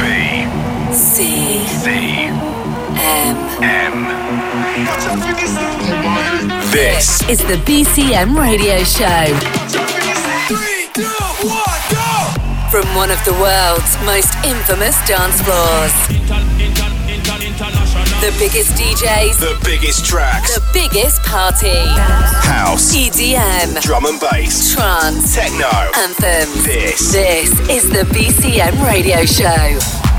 B C C M. M. This is the BCM radio show. From one of the world's most infamous dance floors. The biggest DJs, the biggest tracks. the biggest party. House, EDM, drum and bass, trance, techno. anthems. This. This is the BCM radio show.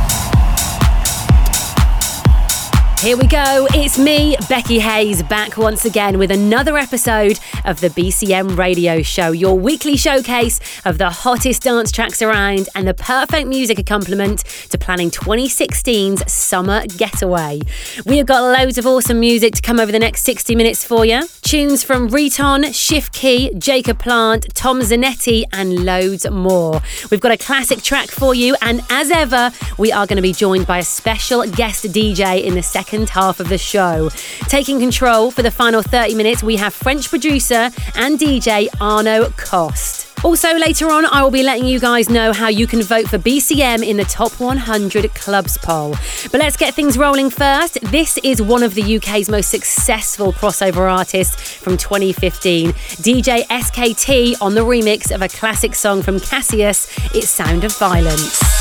Here we go. It's me, Becky Hayes, back once again with another episode of the BCM Radio Show, your weekly showcase of the hottest dance tracks around and the perfect music accompaniment to planning 2016's summer getaway. We have got loads of awesome music to come over the next 60 minutes for you. Tunes from Riton, Shift Key, Jacob Plant, Tom Zanetti, and loads more. We've got a classic track for you, and as ever, we are going to be joined by a special guest DJ in the second half of the show. Taking control for the final 30 minutes, we have French producer and DJ Arno Cost. Also, later on, I will be letting you guys know how you can vote for BCM in the Top 100 Clubs poll. But let's get things rolling first. This is one of the UK's most successful crossover artists from 2015, DJ SKT on the remix of a classic song from Cassius, It's Sound of Violence.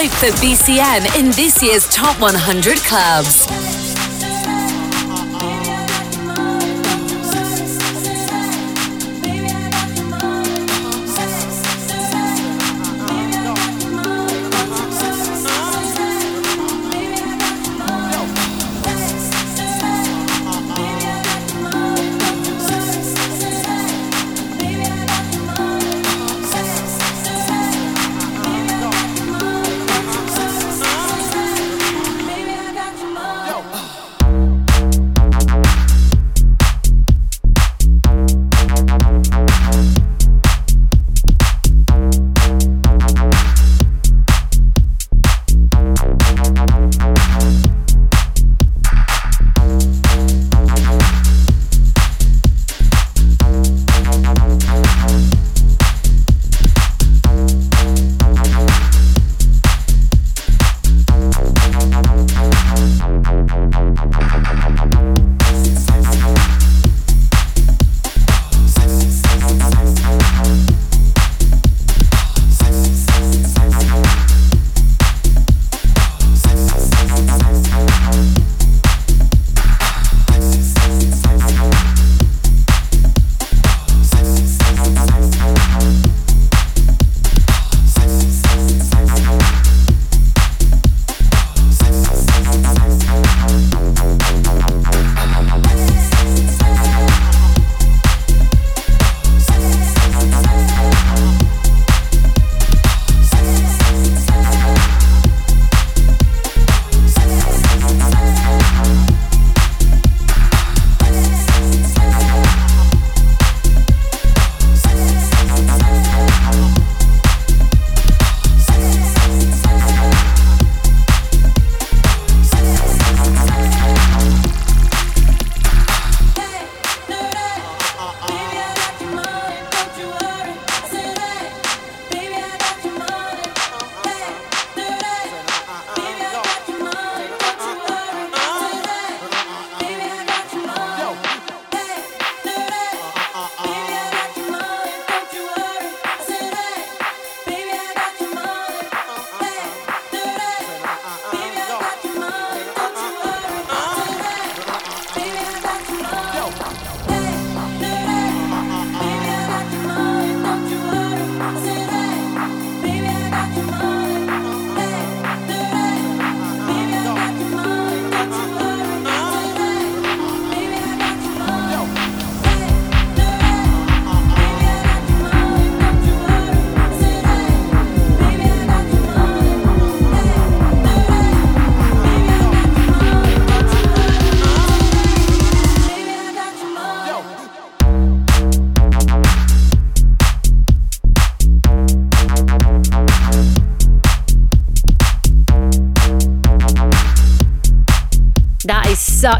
Vote for BCM in this year's Top 100 Clubs.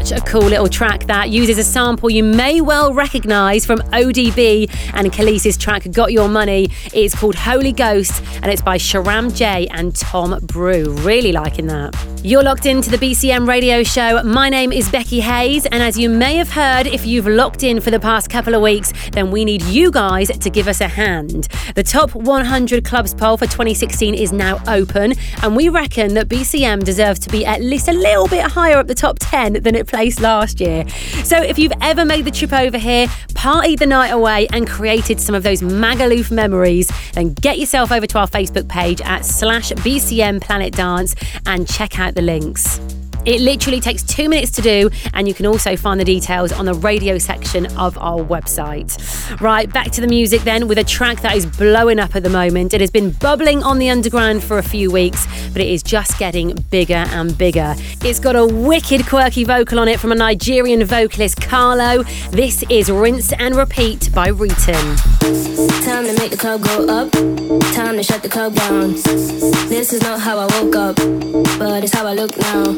Such a cool little track that uses a sample you may well recognise from ODB and Kelis's track Got Your Money. It's called Holy Ghost and it's by Sharam Jey and Tom Brew. Really liking that. You're locked into the BCM radio show. My name is Becky Hayes, and as you may have heard, if you've locked in for the past couple of weeks, then we need you guys to give us a hand. The top 100 clubs poll for 2016 is now open, and we reckon that BCM deserves to be at least a little bit higher up the top 10 than it placed last year. So if you've ever made the trip over here, partied the night away, and created some of those Magaluf memories, then get yourself over to our Facebook page at slash BCM Planet Dance and check out the links. It literally takes two minutes to do, and you can also find the details on the radio section of our website. Right, back to the music then with a track that is blowing up at the moment. It has been bubbling on the underground for a few weeks, but it is just getting bigger and bigger. It's got a wicked, quirky vocal on it from a Nigerian vocalist, Kah-Lo. This is Rinse and Repeat by Riton. Time to make the club go up, time to shut the club down. This is not how I woke up, but it's how I look now.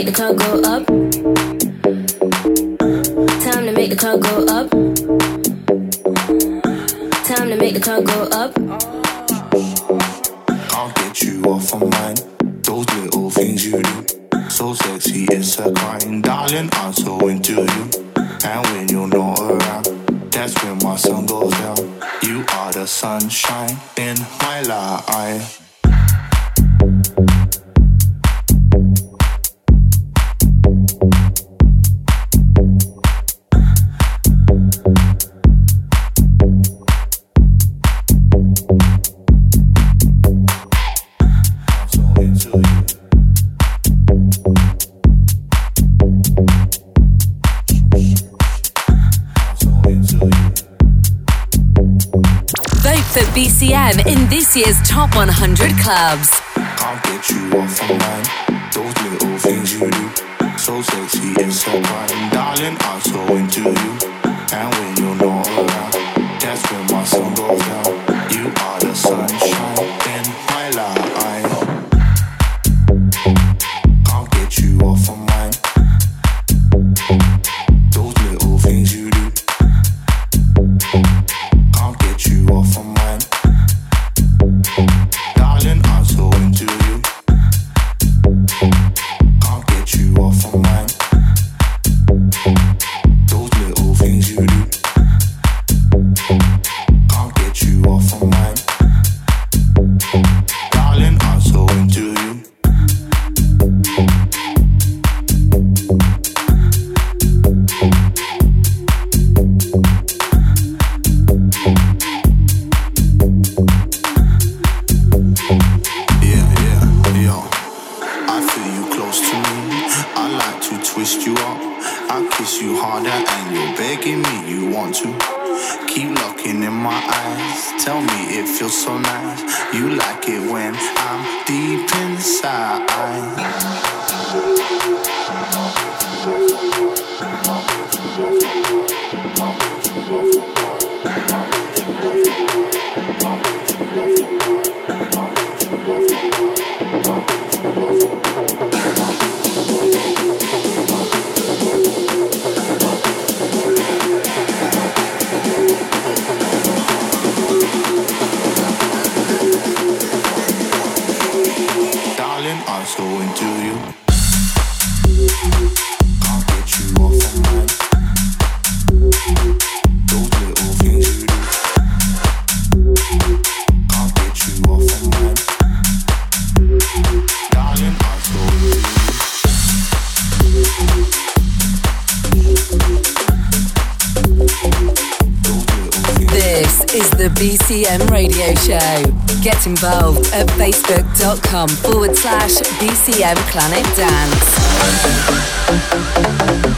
Make the club go up. Time to make the club go up. Time to make the club go up. I'll get you off my mind. Clubs. Involved at facebook.com forward slash BCM Planet Dance.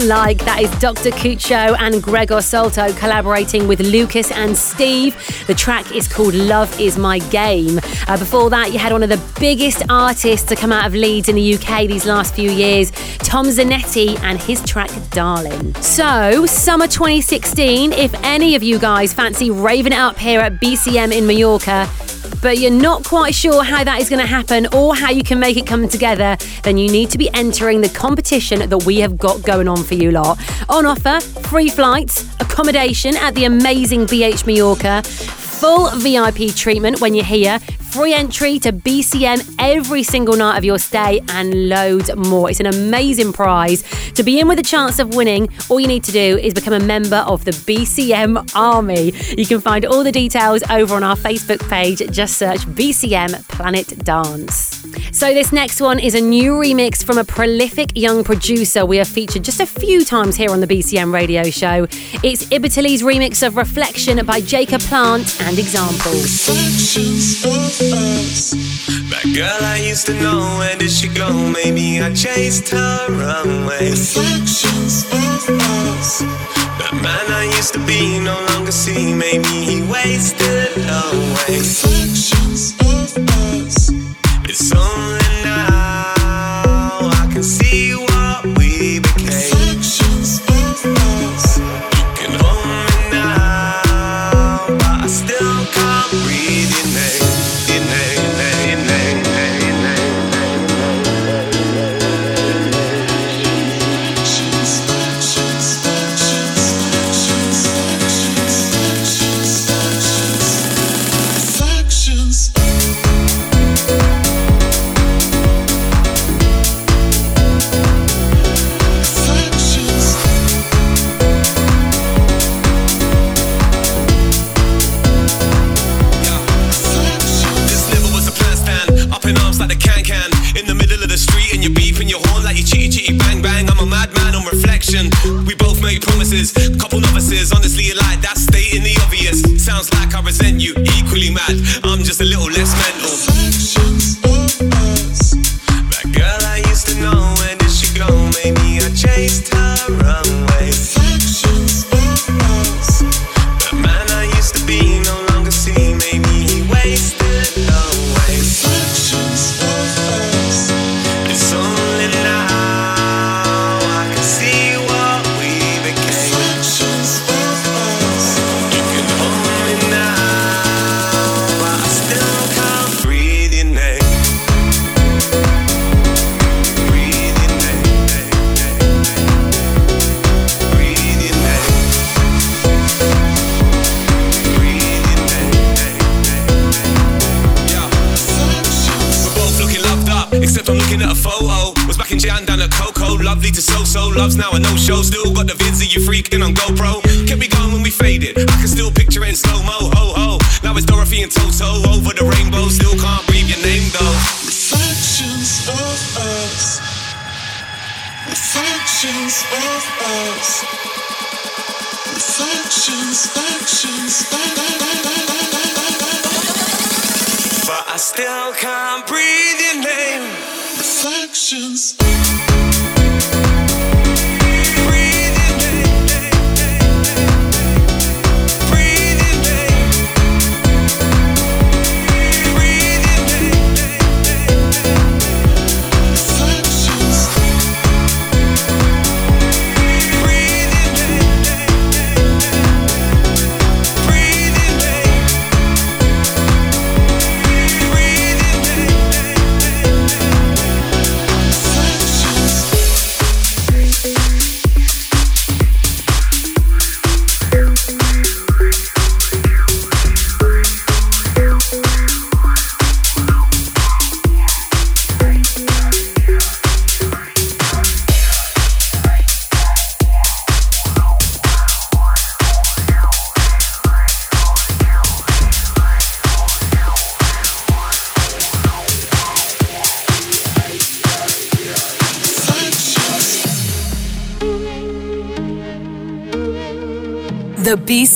You Like. That is Dr. Kucho and Gregor Salto collaborating with Lucas and Steve. The track is called Love Is My Game. Uh, before that, you had one of the biggest artists to come out of Leeds in the UK these last few years, Tom Zanetti and his track Darling. So, summer 2016, if any of you guys fancy raving it up here at BCM in Mallorca, but you're not quite sure how that is going to happen or how you can make it come together, then you need to be entering the competition that we have got going on for you lot. On offer, free flights, accommodation at the amazing BH Mallorca, full VIP treatment when you're here, free entry to BCM every single night of your stay, and loads more. It's an amazing prize. To be in with a chance of winning, all you need to do is become a member of the BCM Army. You can find all the details over on our Facebook page. Just search BCM Planet Dance. So, this next one is a new remix from a prolific young producer we have featured just a few times here on the BCM radio show. It's Ibitali's remix of Reflection by Jacob Plant and Example. That girl I used to know, where did she go? Maybe I chased her away. Reflections of us. That man I used to be no longer see, maybe he wasted away. Reflections of us. It's only now I can see Reflections of us. Reflections, reflections, but I still can't breathe your name. Reflections.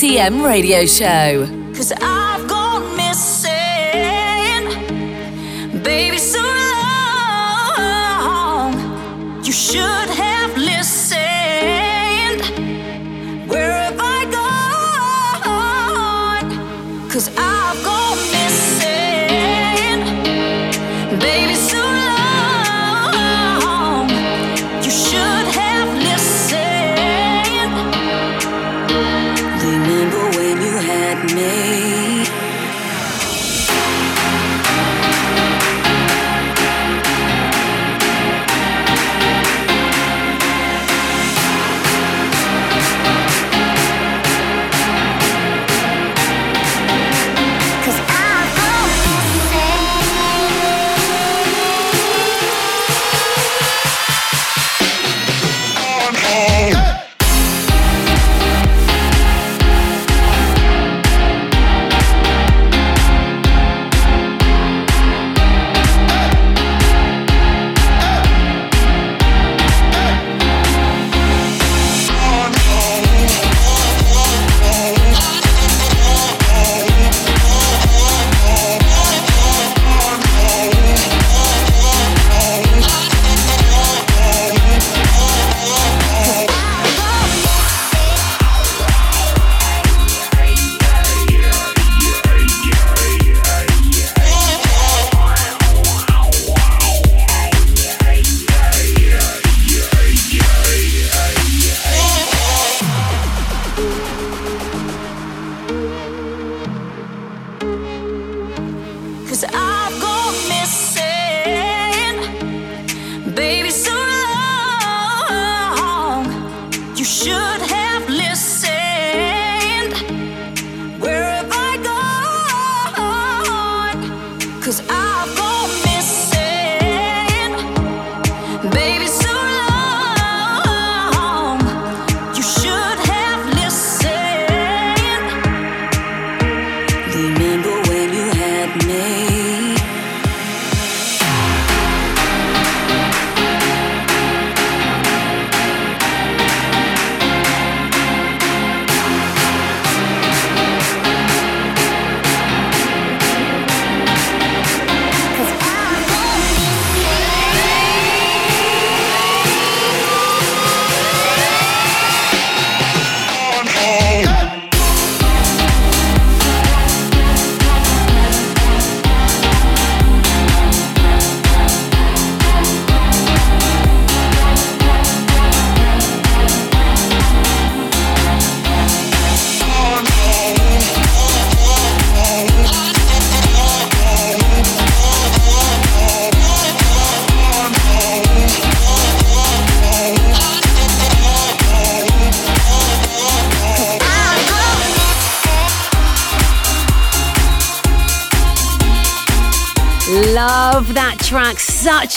The Radio Show. Cause I've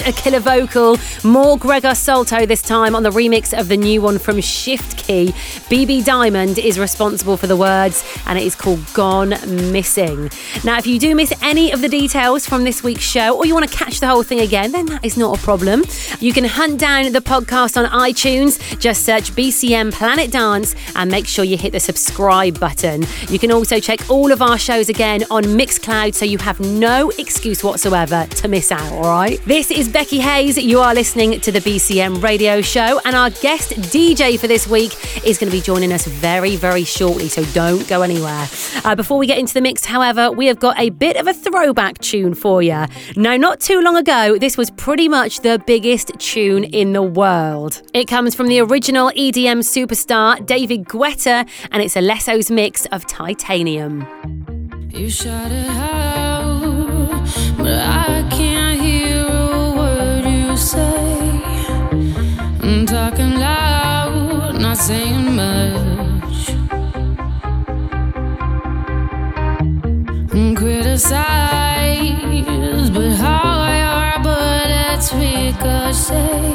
a killer vocal. More Gregor Salto this time on the remix of the new one from Shift Key. BB Diamond is responsible for the words and it is called Gone Missing. Now, if you do miss any of the details from this week's show or you want to catch the whole thing again, then that is not a problem. You can hunt down the podcast on iTunes, just search BCM Planet Dance and make sure you hit the subscribe button. You can also check all of our shows again on Mixcloud so you have no excuse whatsoever to miss out all right? This is Becky Hayes. You are listening to the BCM radio show, and our guest DJ for this week is going to be joining us very, very shortly, so don't go anywhere. Uh, before we get into the mix, however, we have got a bit of a throwback tune for you. Now, not too long ago, this was pretty much the biggest tune in the world. It comes from the original EDM superstar David Guetta, and it's Alesso's mix of Titanium. You shot it out, not saying much. Criticize, but how your bullets ricochet. Shoot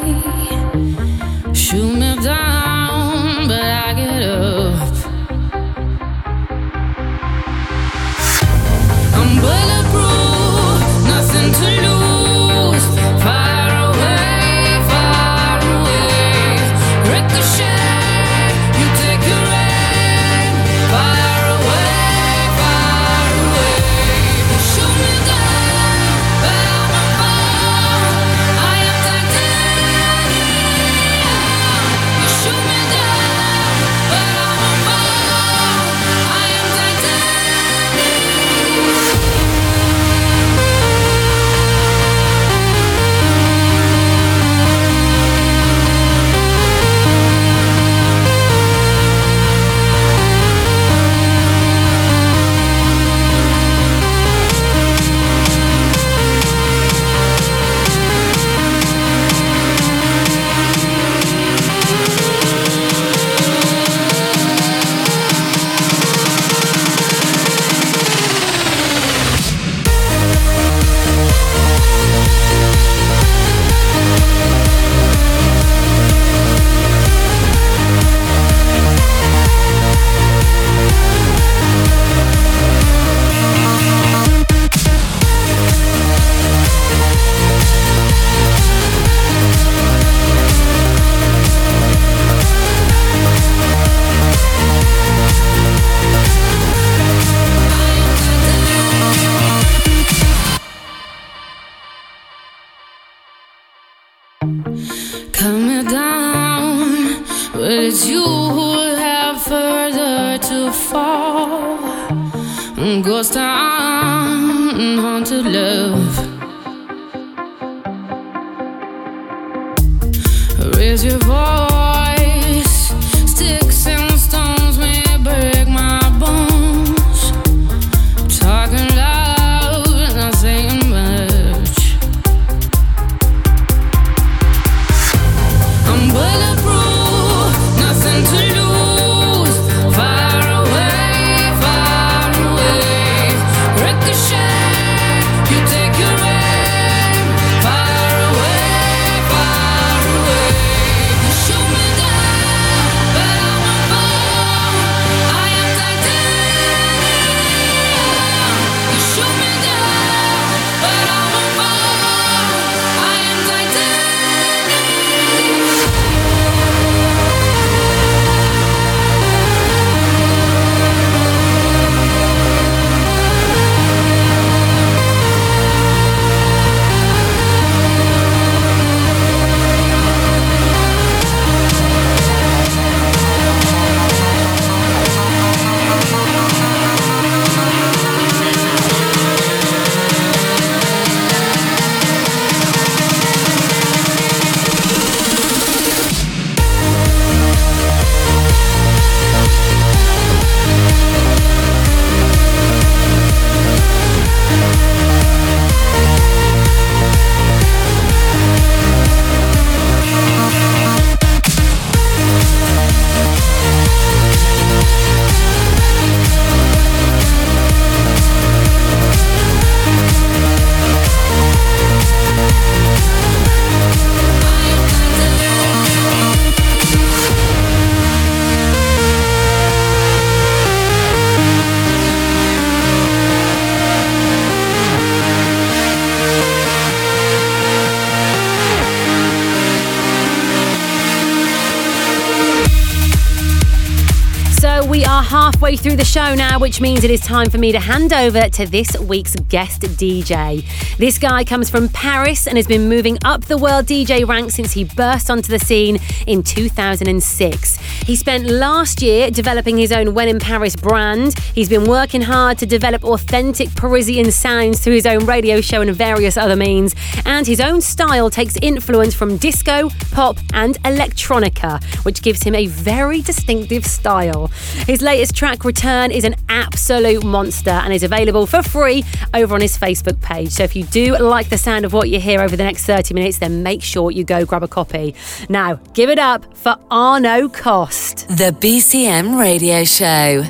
halfway through the show now, which means it is time for me to hand over to this week's guest DJ. This guy comes from Paris and has been moving up the world DJ rank since he burst onto the scene in 2006. He spent last year developing his own When in Paris brand. He's been working hard to develop authentic Parisian sounds through his own radio show and various other means. And his own style takes influence from disco, pop, and electronica, which gives him a very distinctive style. His latest track, Return, is an absolute monster and is available for free over on his Facebook page. So if you do like the sound of what you hear over the next 30 minutes, then make sure you go grab a copy. Now, give it up for Arno Cost. The BCM Radio Show.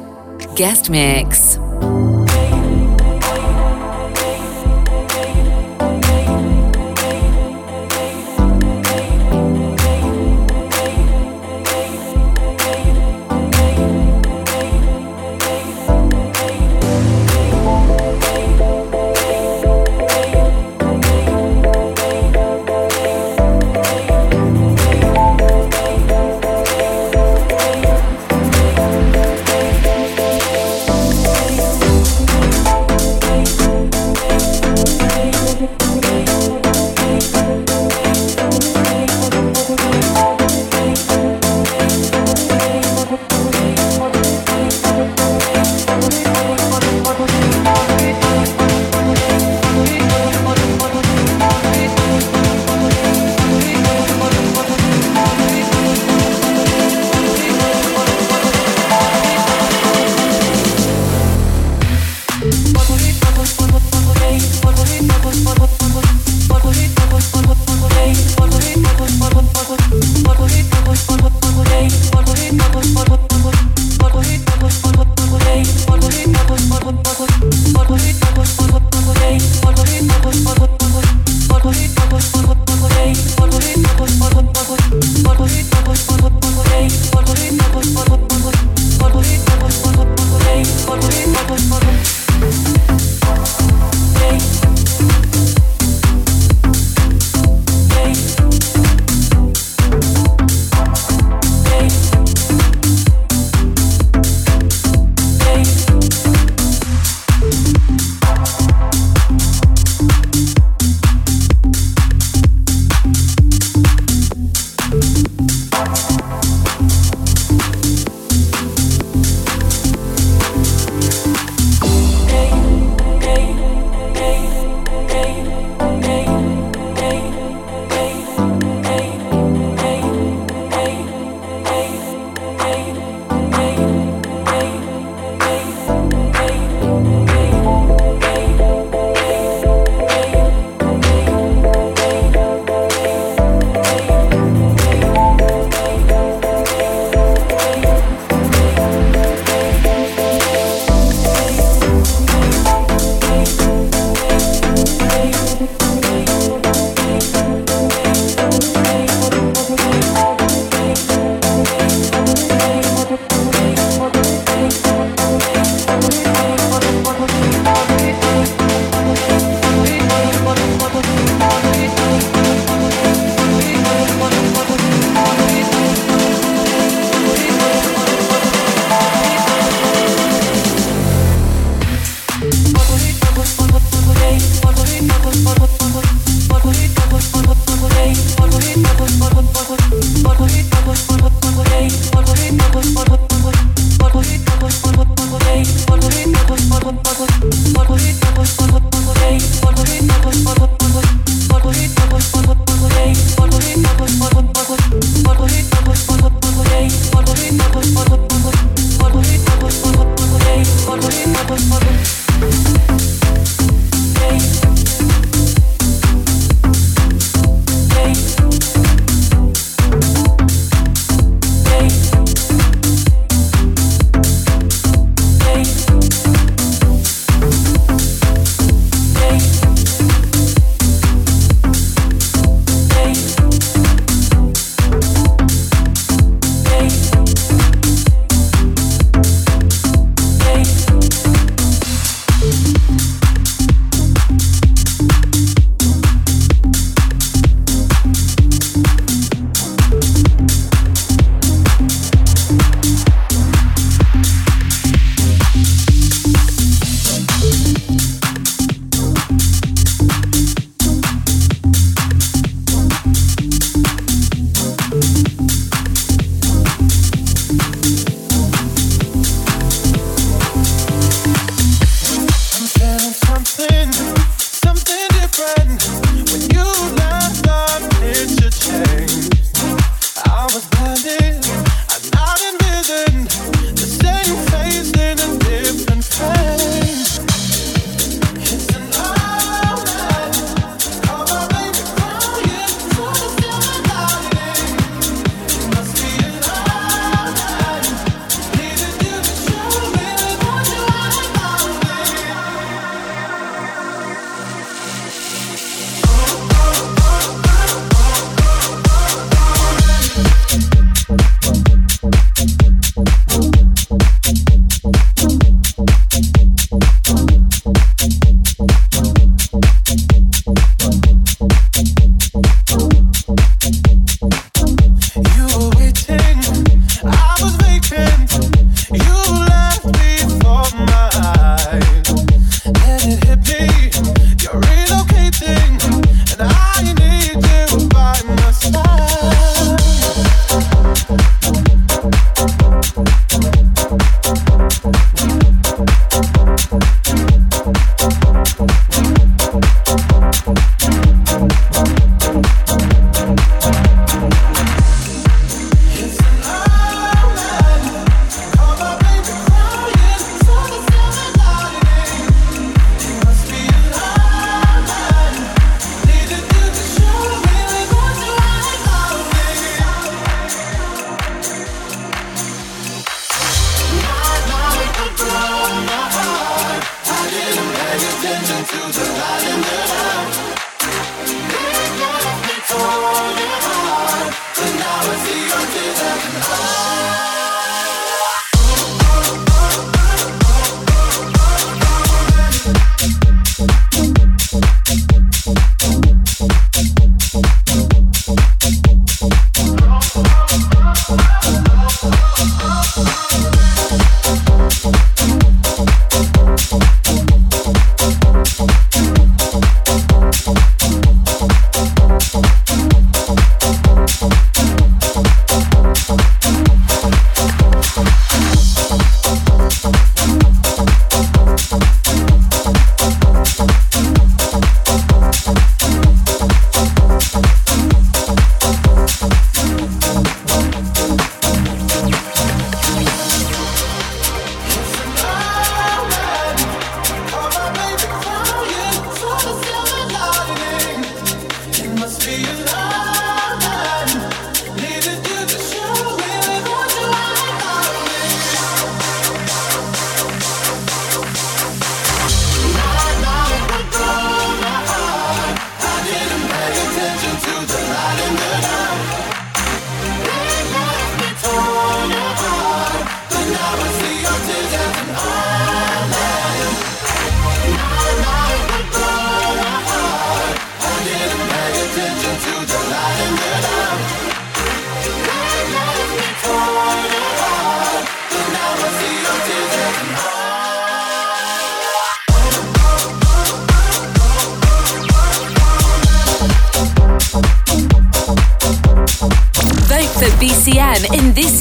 Guest Mix.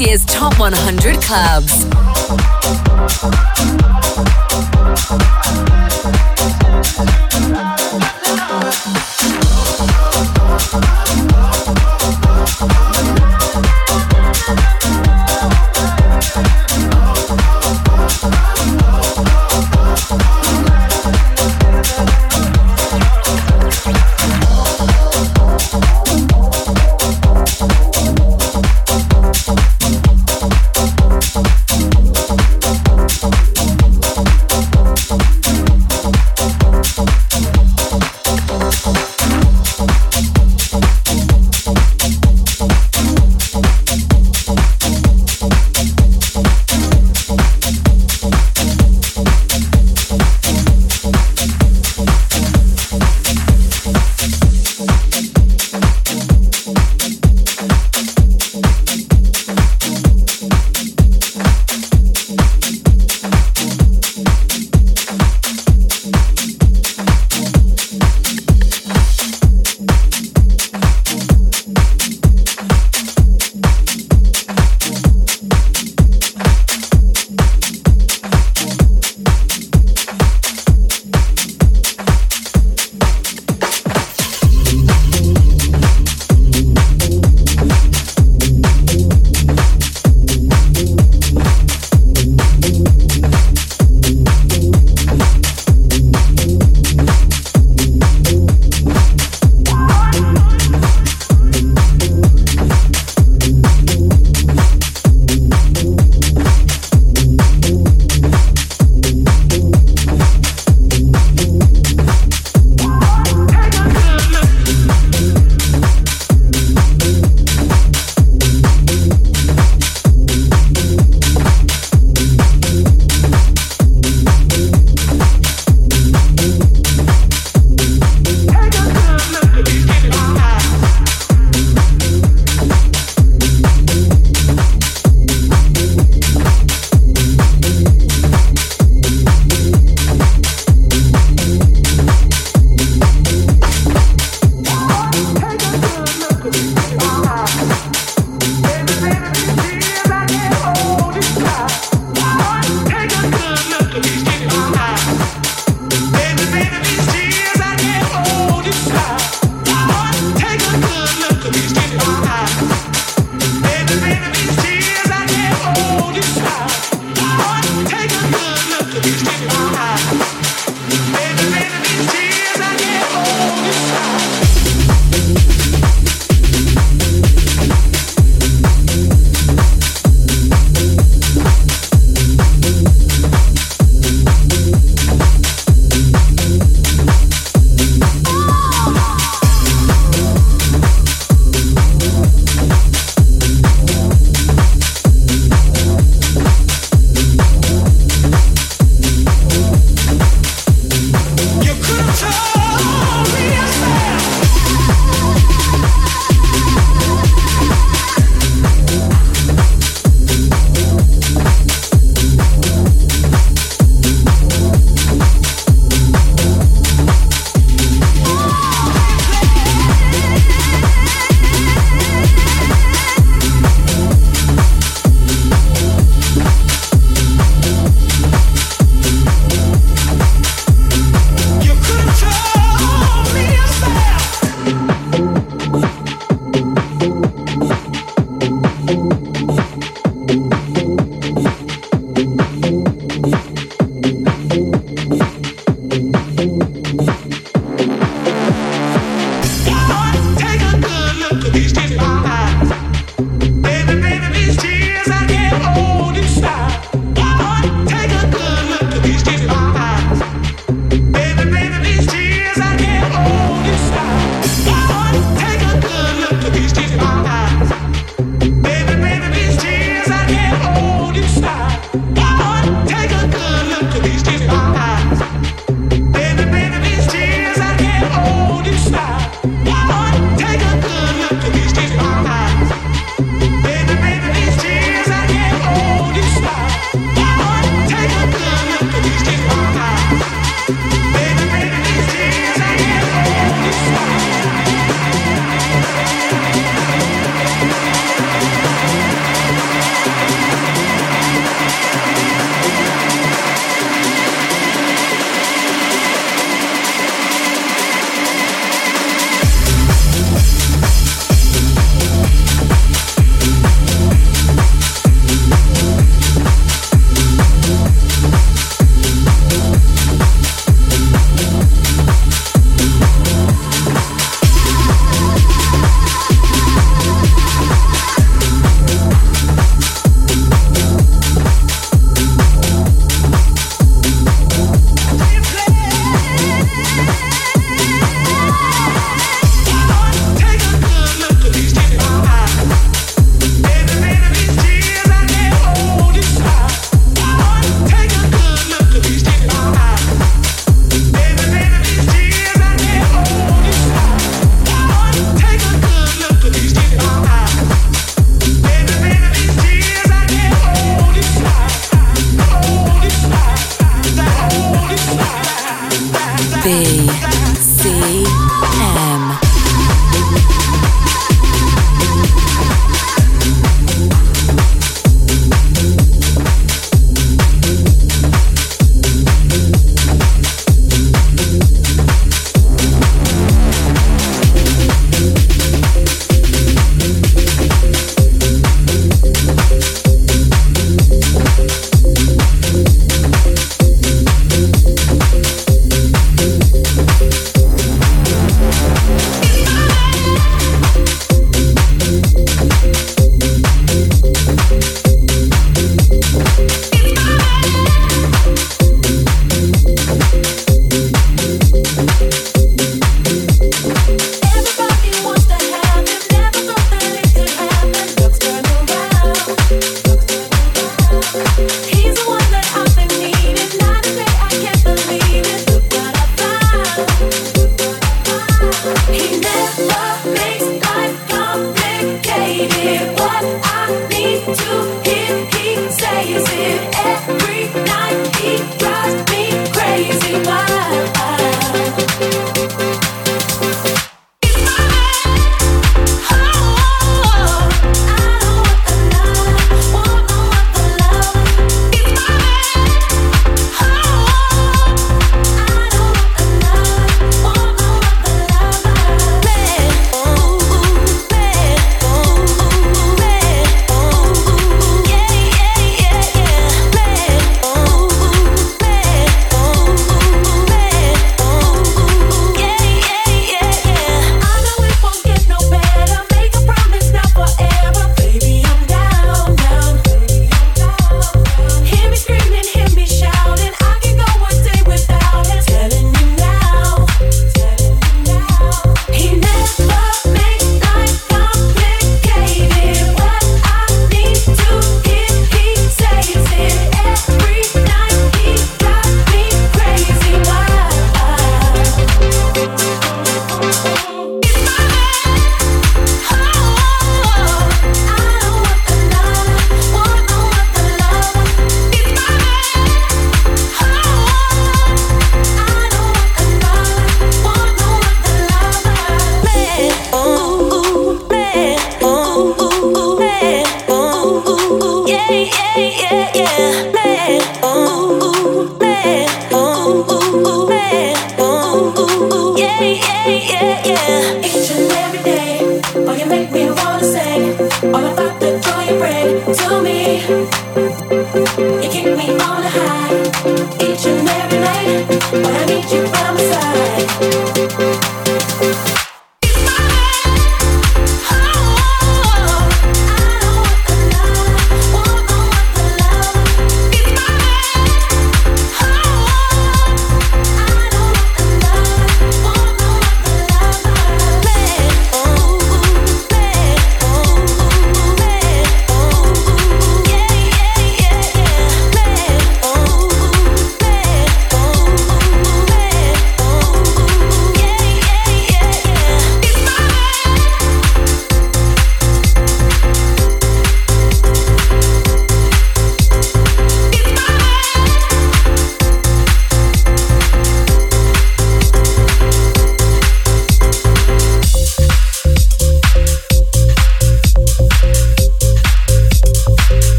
Year's Top 100 clubs.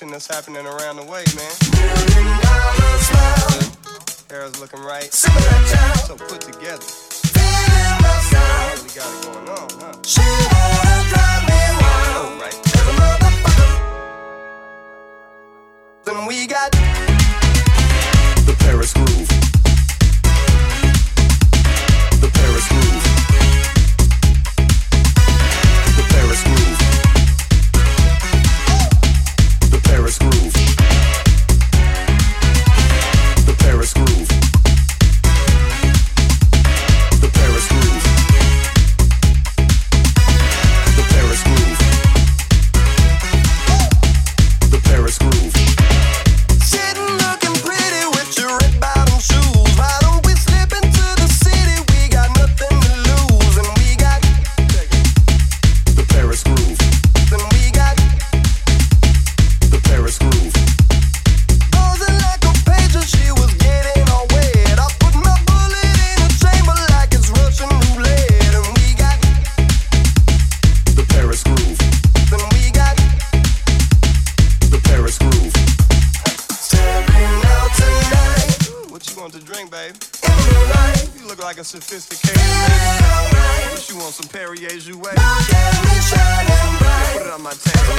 tension that's happening around the way, man. Million dollar smile. Hair's looking right. So put together. Feeling myself. Really got it going on, huh? She wanna drive me wild. Oh, right. As a motherfucker. Then we got the Paris groove. Some Perrier Jouet? Put it on my table.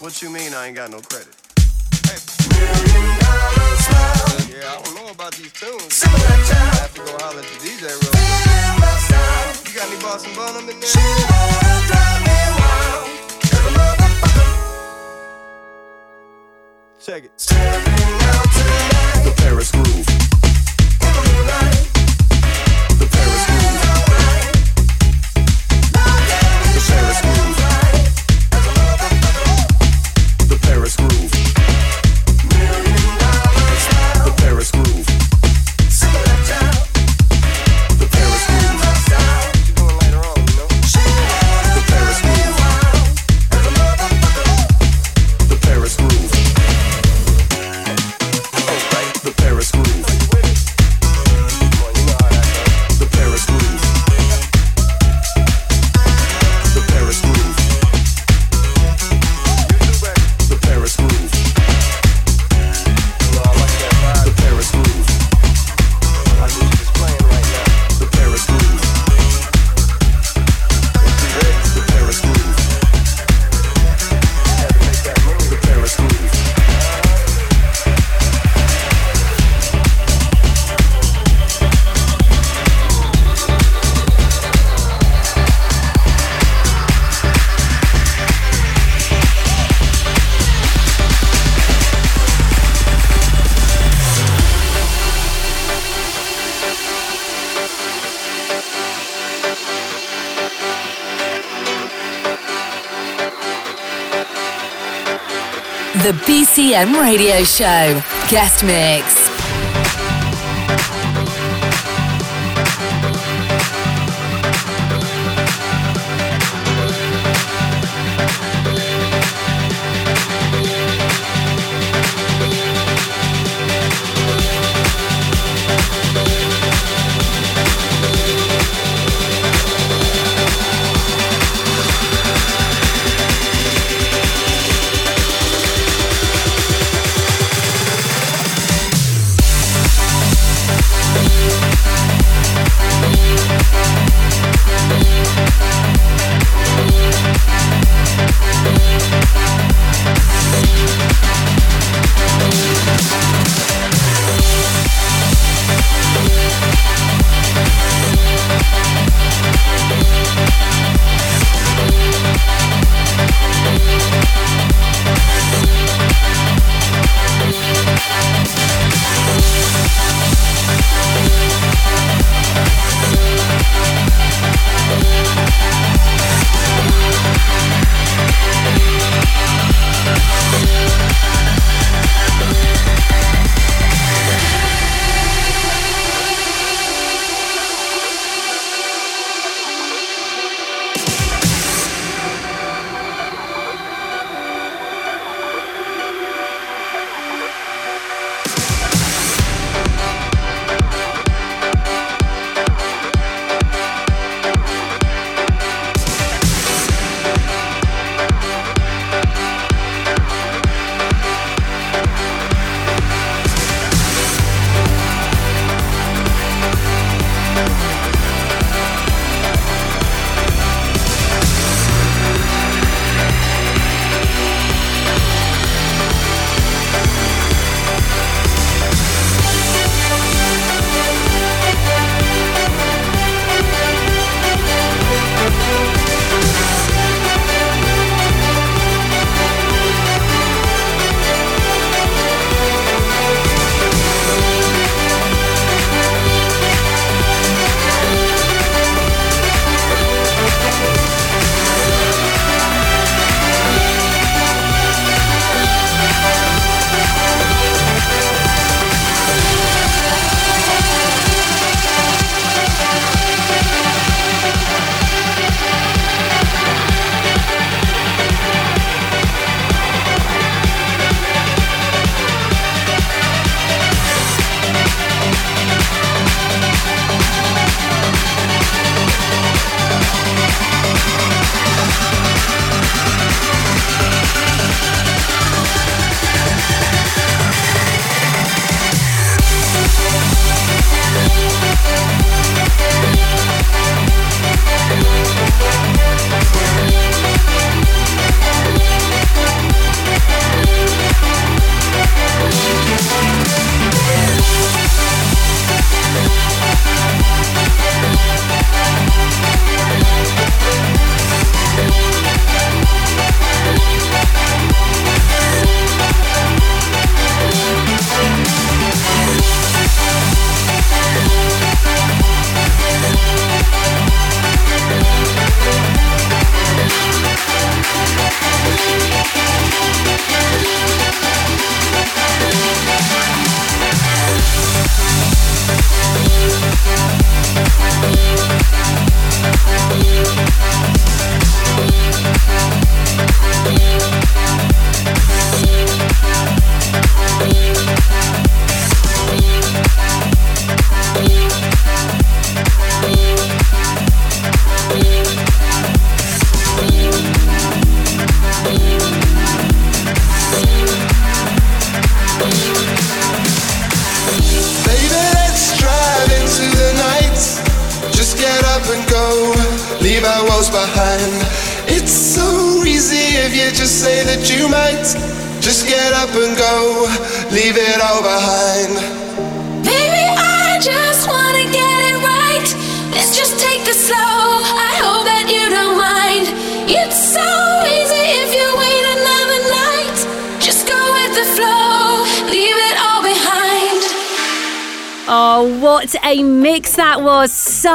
What you mean I ain't got no credit? Hey. Yeah, I don't know about these tunes. I have to go holler at the DJ real quick. You got any Boston Bonham in there? Check it. The Paris groove. The Radio Show. Guest Mix.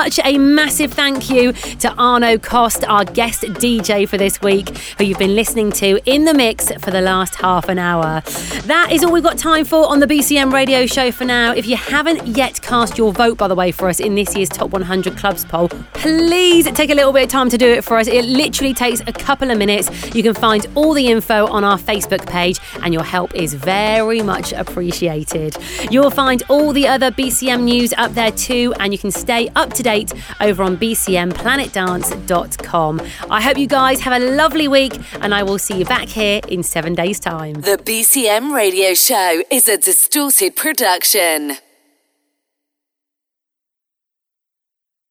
Such a massive thank you to Arno Cost, our guest DJ for this week, who you've been listening to in the mix for the last half an hour. That is all we've got time for on the BCM radio show for now. If you haven't yet cast your vote, by the way, for us in this year's Top 100 Clubs poll, please take a little bit of time to do it for us. It literally takes a couple of minutes. You can find all the info on our Facebook page, and your help is very much appreciated. You'll find all the other BCM news up there too, and you can stay up to date over on bcmplanetdance.com. I hope you guys have a lovely week, and I will see you back here in seven days' time. The BCM radio show is a distorted production.